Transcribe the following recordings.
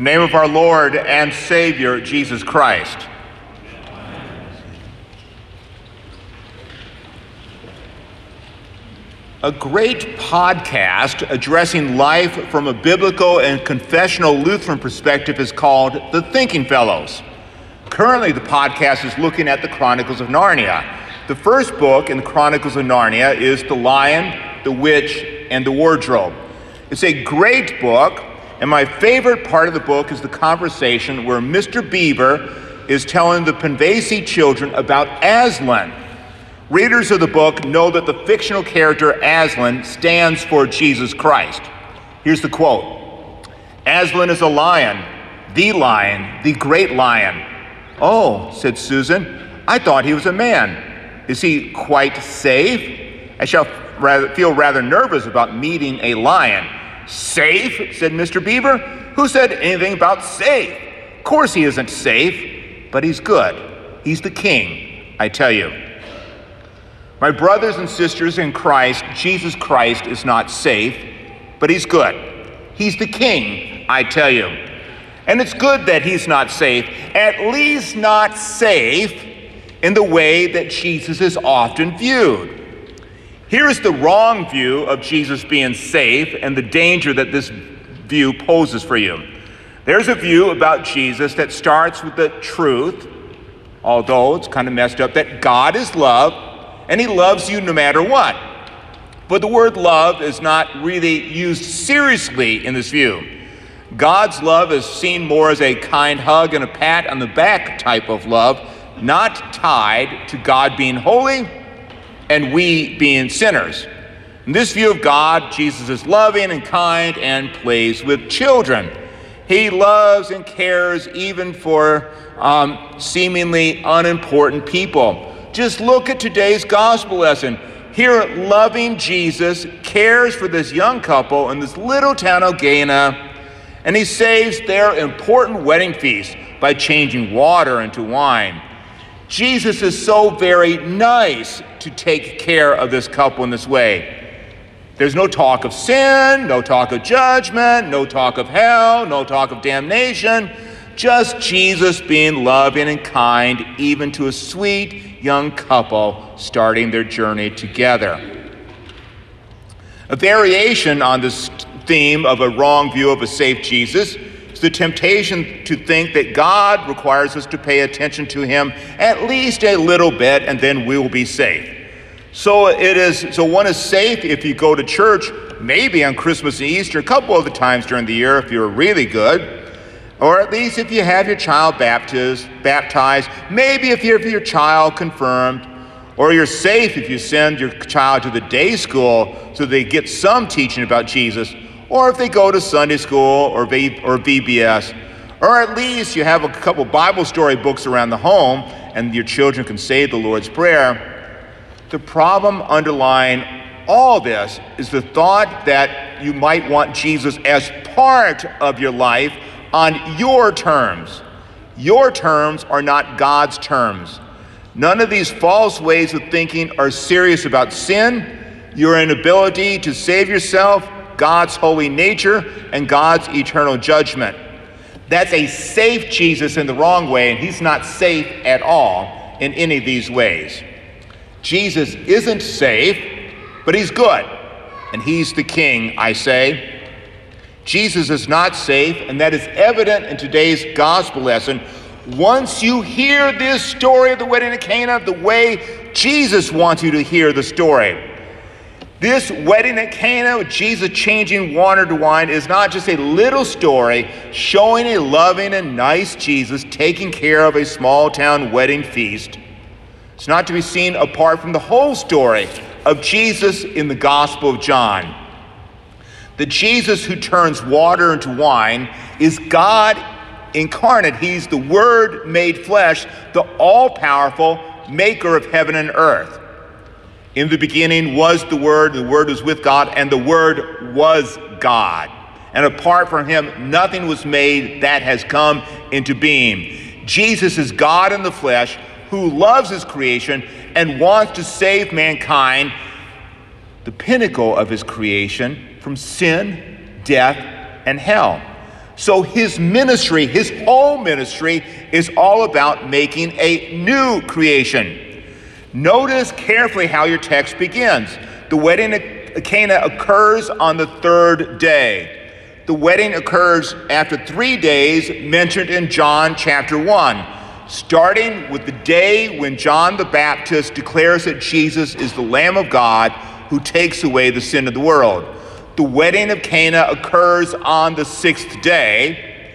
the name of our Lord and Savior, Jesus Christ. A great podcast addressing life from a biblical and confessional Lutheran perspective is called The Thinking Fellows. Currently, the podcast is looking at the Chronicles of Narnia. The first book in the Chronicles of Narnia is The Lion, the Witch, and the Wardrobe. It's a great book, and my favorite part of the book is the conversation where Mr. Beaver is telling the Pevensie children about Aslan. Readers of the book know that the fictional character Aslan stands for Jesus Christ. Here's the quote Aslan is a lion, the lion, the great lion. Oh, said Susan, I thought he was a man. Is he quite safe? I shall rather, feel rather nervous about meeting a lion. Safe? said Mr. Beaver. Who said anything about safe? Of course he isn't safe, but he's good. He's the king, I tell you. My brothers and sisters in Christ, Jesus Christ is not safe, but he's good. He's the king, I tell you. And it's good that he's not safe, at least not safe in the way that Jesus is often viewed. Here is the wrong view of Jesus being safe and the danger that this view poses for you. There's a view about Jesus that starts with the truth, although it's kind of messed up, that God is love and he loves you no matter what. But the word love is not really used seriously in this view. God's love is seen more as a kind hug and a pat on the back type of love, not tied to God being holy and we being sinners. In this view of God, Jesus is loving and kind and plays with children. He loves and cares even for um, seemingly unimportant people. Just look at today's gospel lesson. Here, loving Jesus cares for this young couple in this little town of Cana, and he saves their important wedding feast by changing water into wine. Jesus is so very nice to take care of this couple in this way. There's no talk of sin, no talk of judgment, no talk of hell, no talk of damnation, just Jesus being loving and kind, even to a sweet young couple starting their journey together. A variation on this theme of a wrong view of a safe Jesus the temptation to think that God requires us to pay attention to Him at least a little bit and then we will be safe. So it is so one is safe if you go to church maybe on Christmas and Easter a couple of the times during the year if you're really good. Or at least if you have your child baptized, baptized, maybe if you have your child confirmed, or you're safe if you send your child to the day school so they get some teaching about Jesus or if they go to Sunday school or, v- or VBS, or at least you have a couple Bible story books around the home and your children can say the Lord's Prayer. The problem underlying all this is the thought that you might want Jesus as part of your life on your terms. Your terms are not God's terms. None of these false ways of thinking are serious about sin, your inability to save yourself, God's holy nature and God's eternal judgment. That's a safe Jesus in the wrong way, and he's not safe at all in any of these ways. Jesus isn't safe, but he's good, and he's the king, I say. Jesus is not safe, and that is evident in today's gospel lesson. Once you hear this story of the wedding at Cana the way Jesus wants you to hear the story, this wedding at Cana Jesus changing water to wine is not just a little story showing a loving and nice Jesus taking care of a small town wedding feast. It's not to be seen apart from the whole story of Jesus in the Gospel of John. The Jesus who turns water into wine is God incarnate. He's the Word made flesh, the all powerful maker of heaven and earth. In the beginning was the Word, the Word was with God, and the Word was God. And apart from Him, nothing was made that has come into being. Jesus is God in the flesh who loves His creation and wants to save mankind, the pinnacle of His creation, from sin, death, and hell. So his ministry, his whole ministry, is all about making a new creation. Notice carefully how your text begins. The wedding at Cana occurs on the third day. The wedding occurs after three days mentioned in John chapter 1, starting with the day when John the Baptist declares that Jesus is the Lamb of God who takes away the sin of the world the wedding of Cana occurs on the sixth day,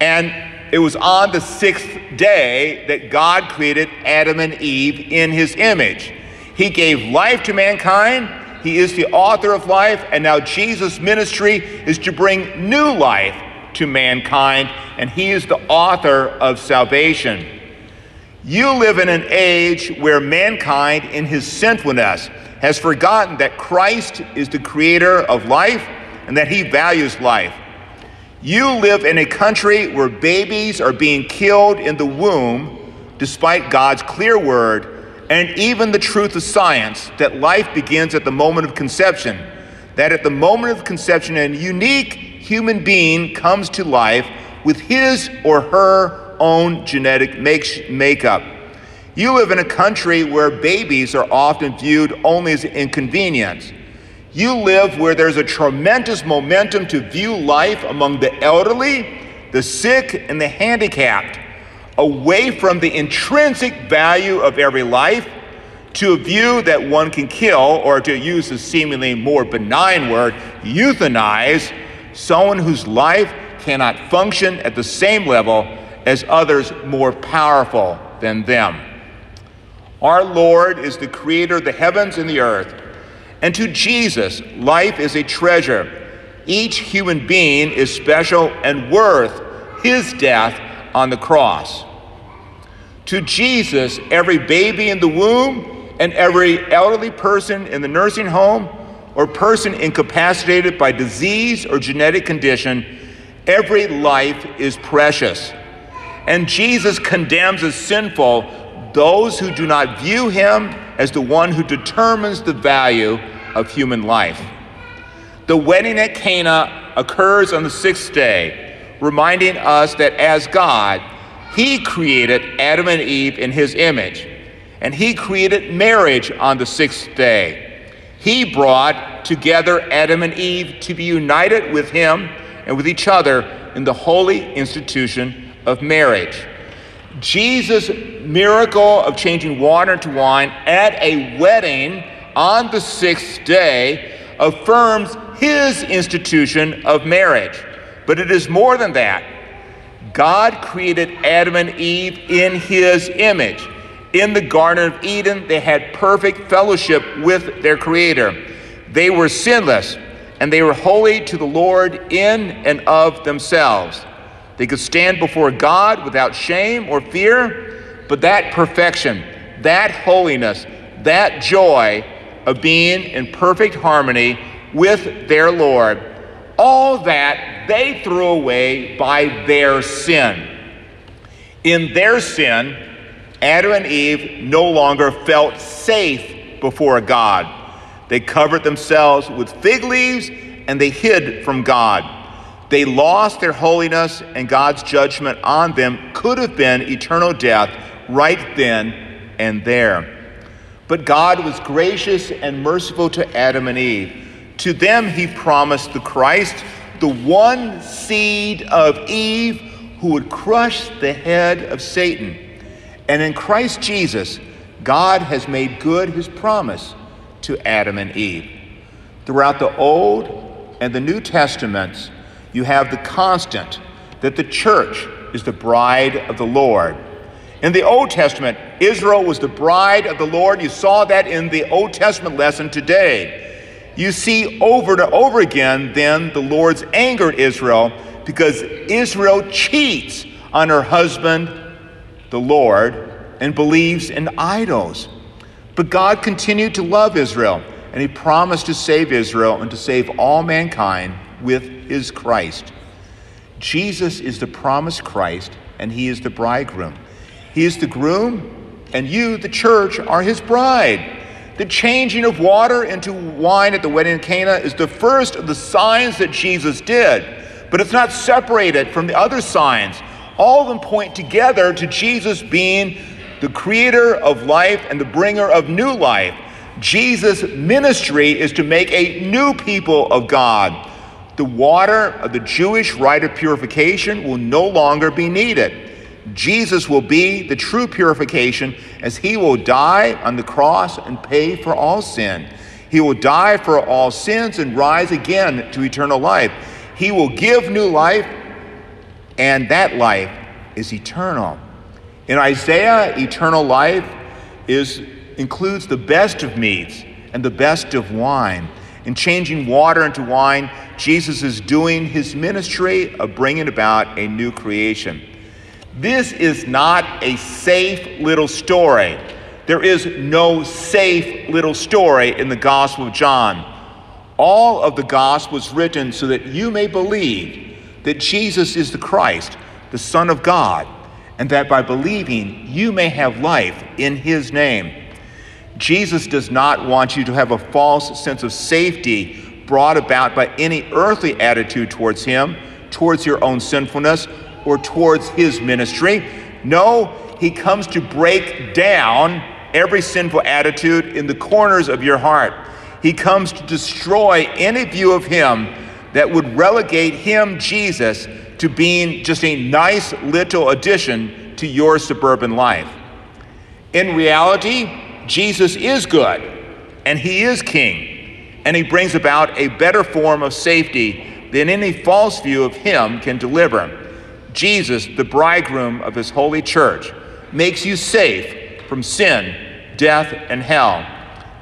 and it was on the sixth day that God created Adam and Eve in his image. He gave life to mankind. He is the author of life, and now Jesus' ministry is to bring new life to mankind, and he is the author of salvation. You live in an age where mankind, in his sinfulness, has forgotten that Christ is the creator of life and that he values life. You live in a country where babies are being killed in the womb despite God's clear word and even the truth of science that life begins at the moment of conception. That at the moment of conception, a unique human being comes to life with his or her own genetic make- makeup. You live in a country where babies are often viewed only as inconvenience. You live where there's a tremendous momentum to view life among the elderly, the sick, and the handicapped, away from the intrinsic value of every life to a view that one can kill, or to use a seemingly more benign word, euthanize someone whose life cannot function at the same level as others more powerful than them. Our Lord is the creator of the heavens and the earth. And to Jesus, life is a treasure. Each human being is special and worth his death on the cross. To Jesus, every baby in the womb and every elderly person in the nursing home or person incapacitated by disease or genetic condition, every life is precious. And Jesus condemns as sinful those who do not view him as the one who determines the value of human life. The wedding at Cana occurs on the sixth day, reminding us that as God, he created Adam and Eve in his image, and he created marriage on the sixth day. He brought together Adam and Eve to be united with him and with each other in the holy institution of marriage. Jesus' miracle of changing water into wine at a wedding on the sixth day affirms his institution of marriage. But it is more than that. God created Adam and Eve in his image. In the Garden of Eden, they had perfect fellowship with their Creator. They were sinless and they were holy to the Lord in and of themselves. They could stand before God without shame or fear, but that perfection, that holiness, that joy of being in perfect harmony with their Lord, all that they threw away by their sin. In their sin, Adam and Eve no longer felt safe before God. They covered themselves with fig leaves and they hid from God. They lost their holiness, and God's judgment on them could have been eternal death right then and there. But God was gracious and merciful to Adam and Eve. To them, He promised the Christ, the one seed of Eve who would crush the head of Satan. And in Christ Jesus, God has made good His promise to Adam and Eve. Throughout the Old and the New Testaments, you have the constant that the church is the bride of the Lord. In the Old Testament, Israel was the bride of the Lord. You saw that in the Old Testament lesson today. You see over and over again then the Lord's anger at Israel because Israel cheats on her husband, the Lord, and believes in idols. But God continued to love Israel, and He promised to save Israel and to save all mankind with his Christ. Jesus is the promised Christ, and he is the bridegroom. He is the groom, and you, the church, are his bride. The changing of water into wine at the wedding in Cana is the first of the signs that Jesus did. but it's not separated from the other signs. All of them point together to Jesus being the creator of life and the bringer of new life. Jesus' ministry is to make a new people of God. The water of the Jewish rite of purification will no longer be needed. Jesus will be the true purification as he will die on the cross and pay for all sin. He will die for all sins and rise again to eternal life. He will give new life, and that life is eternal. In Isaiah, eternal life is, includes the best of meats and the best of wine. In changing water into wine, Jesus is doing his ministry of bringing about a new creation. This is not a safe little story. There is no safe little story in the Gospel of John. All of the Gospel is written so that you may believe that Jesus is the Christ, the Son of God, and that by believing you may have life in his name. Jesus does not want you to have a false sense of safety brought about by any earthly attitude towards him, towards your own sinfulness, or towards his ministry. No, he comes to break down every sinful attitude in the corners of your heart. He comes to destroy any view of him that would relegate him, Jesus, to being just a nice little addition to your suburban life. In reality, Jesus is good and he is king, and he brings about a better form of safety than any false view of him can deliver. Jesus, the bridegroom of his holy church, makes you safe from sin, death, and hell.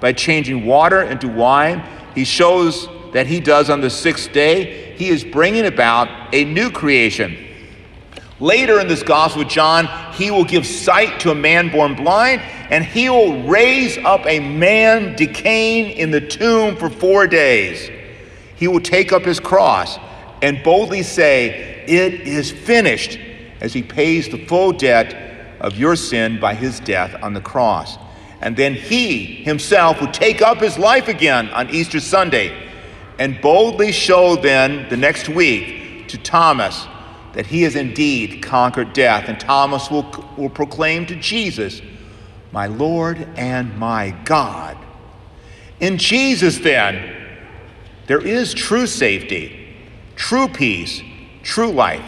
By changing water into wine, he shows that he does on the sixth day, he is bringing about a new creation. Later in this Gospel John, he will give sight to a man born blind, and he will raise up a man decaying in the tomb for four days. He will take up his cross and boldly say, It is finished, as he pays the full debt of your sin by his death on the cross. And then he himself will take up his life again on Easter Sunday and boldly show then the next week to Thomas that he has indeed conquered death. And Thomas will, will proclaim to Jesus, My Lord and my God. In Jesus, then, there is true safety true peace, true life.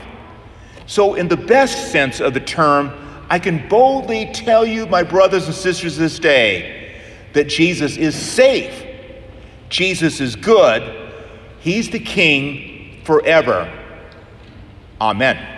So, in the best sense of the term, I can boldly tell you, my brothers and sisters, this day that Jesus is safe. Jesus is good. He's the King forever. Amen.